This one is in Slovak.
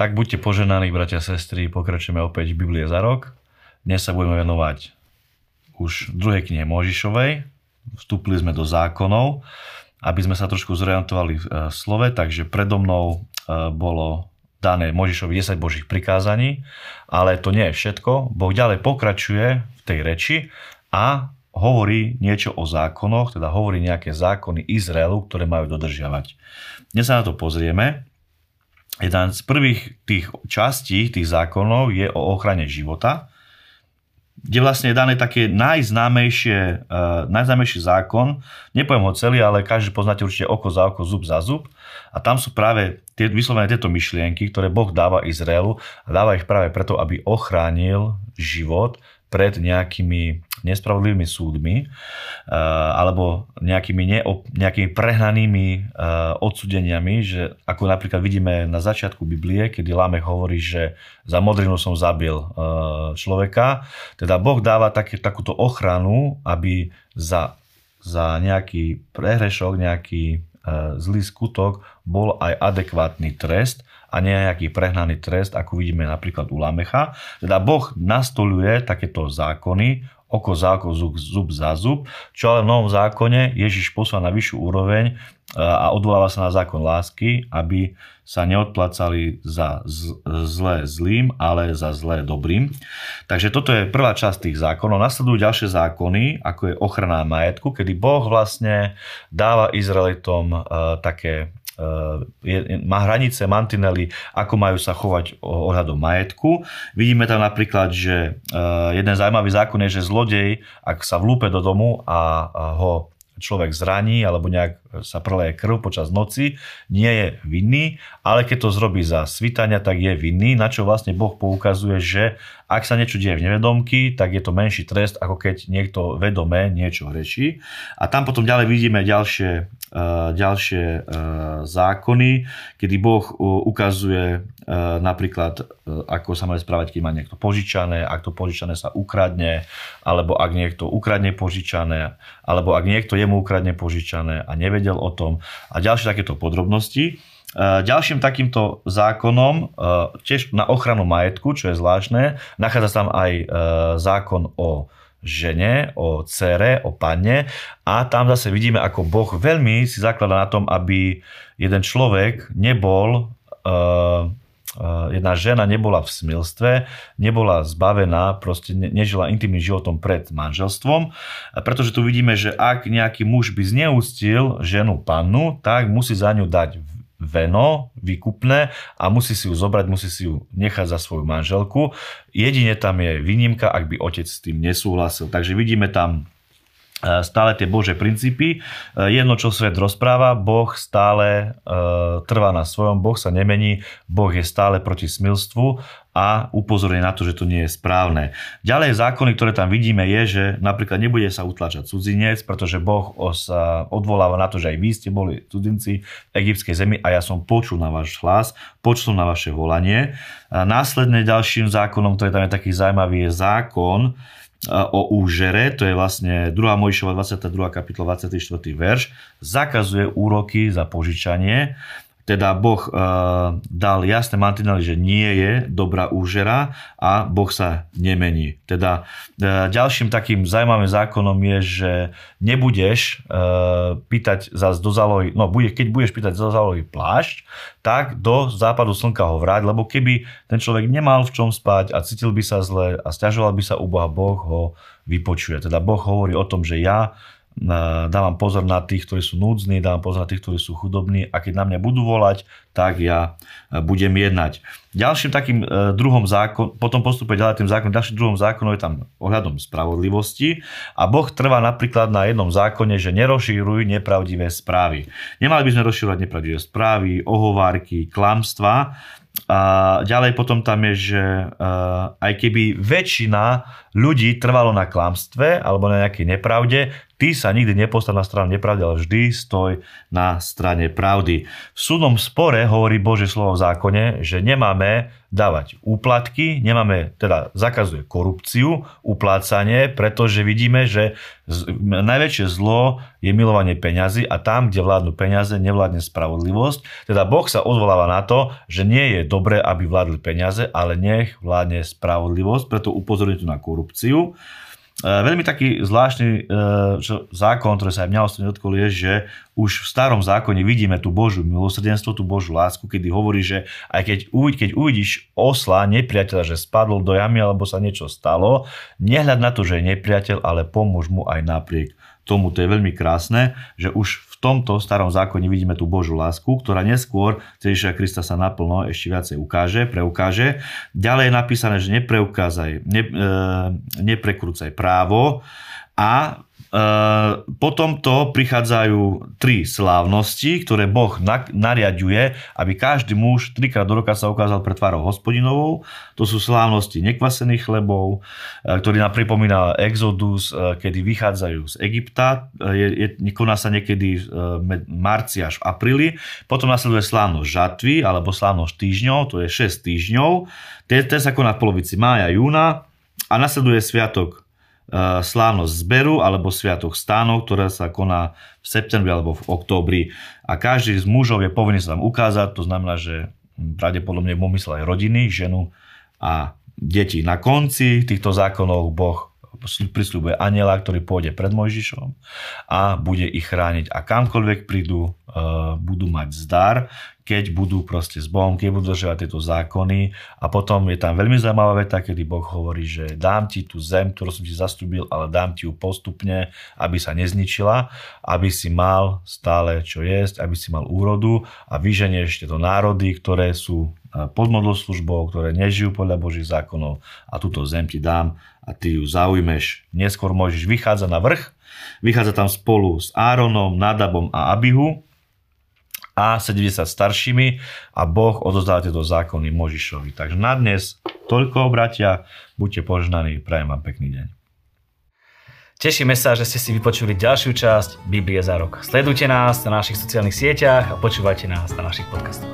Tak buďte poženaní, bratia a sestry, pokračujeme opäť v Biblie za rok. Dnes sa budeme venovať už druhej knihe Možišovej. Vstúpili sme do zákonov, aby sme sa trošku zorientovali v e, slove, takže predo mnou e, bolo dané Možišovi 10 božích prikázaní, ale to nie je všetko. Boh ďalej pokračuje v tej reči a hovorí niečo o zákonoch, teda hovorí nejaké zákony Izraelu, ktoré majú dodržiavať. Dnes sa na to pozrieme Jedna z prvých tých častí, tých zákonov je o ochrane života, kde vlastne je dané také najznámejšie, uh, najznámejší zákon, nepoviem ho celý, ale každý poznáte určite oko za oko, zub za zub. A tam sú práve tie, vyslovené tieto myšlienky, ktoré Boh dáva Izraelu a dáva ich práve preto, aby ochránil život pred nejakými nespravodlivými súdmi eh, alebo nejakými, ne, nejakými prehnanými eh, odsudeniami, že ako napríklad vidíme na začiatku Biblie, kedy Lámech hovorí, že za modrinu som zabil eh, človeka, teda Boh dáva také, takúto ochranu, aby za, za nejaký prehrešok, nejaký zlý skutok bol aj adekvátny trest a nejaký prehnaný trest, ako vidíme napríklad u Lamecha. Teda Boh nastoluje takéto zákony, oko za oko, zub, zub za zub, čo ale v novom zákone Ježiš posúva na vyššiu úroveň e, a odvoláva sa na zákon lásky, aby sa neodplacali za zlé zlým, ale za zlé dobrým. Takže toto je prvá časť tých zákonov. Nasledujú ďalšie zákony, ako je ochrana majetku, kedy Boh vlastne dáva Izraelitom uh, také je, má hranice, mantinely, ako majú sa chovať ohľadom majetku. Vidíme tam napríklad, že jeden zaujímavý zákon je, že zlodej, ak sa vlúpe do domu a ho človek zraní alebo nejak sa preleje krv počas noci, nie je vinný, ale keď to zrobí za svitania, tak je vinný, na čo vlastne Boh poukazuje, že ak sa niečo deje v nevedomky, tak je to menší trest, ako keď niekto vedome niečo hreší. A tam potom ďalej vidíme ďalšie Eh, ďalšie eh, zákony, kedy Boh ukazuje napríklad, ako sa má správať, keď má niekto požičané, ak to požičané sa ukradne, alebo ak niekto ukradne požičané, alebo ak niekto jemu ukradne požičané a nevedel o tom a ďalšie takéto podrobnosti. Ďalším takýmto zákonom, tiež na ochranu majetku, čo je zvláštne, nachádza tam aj zákon o žene, o cere, o panne a tam zase vidíme, ako Boh veľmi si zaklada na tom, aby jeden človek nebol, jedna žena nebola v smilstve, nebola zbavená, proste nežila intimným životom pred manželstvom, pretože tu vidíme, že ak nejaký muž by zneústil ženu pannu, tak musí za ňu dať veno, výkupné a musí si ju zobrať, musí si ju nechať za svoju manželku. Jedine tam je výnimka, ak by otec s tým nesúhlasil. Takže vidíme tam stále tie Bože princípy. E, jedno, čo svet rozpráva, Boh stále e, trvá na svojom, Boh sa nemení, Boh je stále proti smilstvu a upozorňuje na to, že to nie je správne. Ďalej zákony, ktoré tam vidíme, je, že napríklad nebude sa utlačať cudzinec, pretože Boh sa odvoláva na to, že aj vy ste boli cudzinci v egyptskej zemi a ja som počul na váš hlas, počul na vaše volanie. A následne ďalším zákonom, ktorý tam je taký zaujímavý, je zákon o úžere, to je vlastne 2. Mojšova 22. kapitola 24. verš, zakazuje úroky za požičanie teda Boh e, dal jasné mantinely, že nie je dobrá úžera a Boh sa nemení. Teda e, ďalším takým zaujímavým zákonom je, že nebudeš e, pýtať zás do no bude, keď budeš pýtať do zálohy plášť, tak do západu slnka ho vráť, lebo keby ten človek nemal v čom spať a cítil by sa zle a stiažoval by sa u Boha, Boh ho vypočuje. Teda Boh hovorí o tom, že ja dávam pozor na tých, ktorí sú núdzni, dávam pozor na tých, ktorí sú chudobní a keď na mňa budú volať, tak ja e, budem jednať. Ďalším takým e, druhom zákon, potom postupuje ďalej tým zákonom, ďalším druhom zákonom je tam ohľadom spravodlivosti a Boh trvá napríklad na jednom zákone, že nerozšíruj nepravdivé správy. Nemali by sme rozširovať nepravdivé správy, ohovárky, klamstva, a ďalej potom tam je, že uh, aj keby väčšina ľudí trvalo na klamstve alebo na nejakej nepravde, ty sa nikdy nepostav na stranu nepravdy, ale vždy stoj na strane pravdy. V súdnom spore hovorí Bože slovo v zákone, že nemáme nemáme dávať úplatky, nemáme, teda zakazuje korupciu, uplácanie, pretože vidíme, že z, najväčšie zlo je milovanie peňazí a tam, kde vládnu peniaze, nevládne spravodlivosť. Teda Boh sa odvoláva na to, že nie je dobré, aby vládli peniaze, ale nech vládne spravodlivosť, preto upozorňuje tu na korupciu. E, veľmi taký zvláštny e, zákon, ktorý sa aj mňa osobne dotkol, je, že už v starom zákone vidíme tú Božú milosrdenstvo, tú Božú lásku, kedy hovorí, že aj keď, uvid, keď uvidíš osla, nepriateľa, že spadol do jamy alebo sa niečo stalo, nehľad na to, že je nepriateľ, ale pomôž mu aj napriek tomu. To je veľmi krásne, že už tomto starom zákone vidíme tú Božú lásku, ktorá neskôr Ježiša Krista sa naplno ešte viacej ukáže, preukáže. Ďalej je napísané, že nepreukázaj, ne, e, neprekrúcaj právo a Ehm, potom to prichádzajú tri slávnosti, ktoré Boh nariaduje, aby každý muž trikrát do roka sa ukázal pred tvárou hospodinovou. To sú slávnosti nekvasených chlebov, e, ktorý nám pripomína Exodus, e, kedy vychádzajú z Egypta. Je, je, koná sa niekedy v marci až v apríli. Potom nasleduje slávnosť žatvy alebo slávnosť týždňov, to je 6 týždňov. Ten sa koná v polovici mája, júna a nasleduje sviatok Eh, slávnosť zberu alebo sviatok stánov, ktorá sa koná v septembri alebo v októbri. A každý z mužov je povinný sa tam ukázať, to znamená, že pravdepodobne v aj rodiny, ženu a deti. Na konci týchto zákonov Boh prisľubuje aniela, ktorý pôjde pred Mojžišom a bude ich chrániť. A kamkoľvek prídu, uh, budú mať zdar, keď budú proste s Bohom, keď budú dodržiavať tieto zákony. A potom je tam veľmi zaujímavá veta, kedy Boh hovorí, že dám ti tú zem, ktorú som ti zastúbil, ale dám ti ju postupne, aby sa nezničila, aby si mal stále čo jesť, aby si mal úrodu a vyženieš tieto národy, ktoré sú pod modloslužbou, ktoré nežijú podľa Božích zákonov a túto zem ti dám a ty ju zaujmeš. Neskôr môžeš vychádzať na vrch, vychádza tam spolu s Áronom, Nadabom a Abihu a 70 staršími a Boh odozdáva tieto zákony Možišovi. Takže na dnes toľko, bratia, buďte požnaní, prajem vám pekný deň. Tešíme sa, že ste si vypočuli ďalšiu časť Biblie za rok. Sledujte nás na našich sociálnych sieťach a počúvajte nás na našich podcastoch.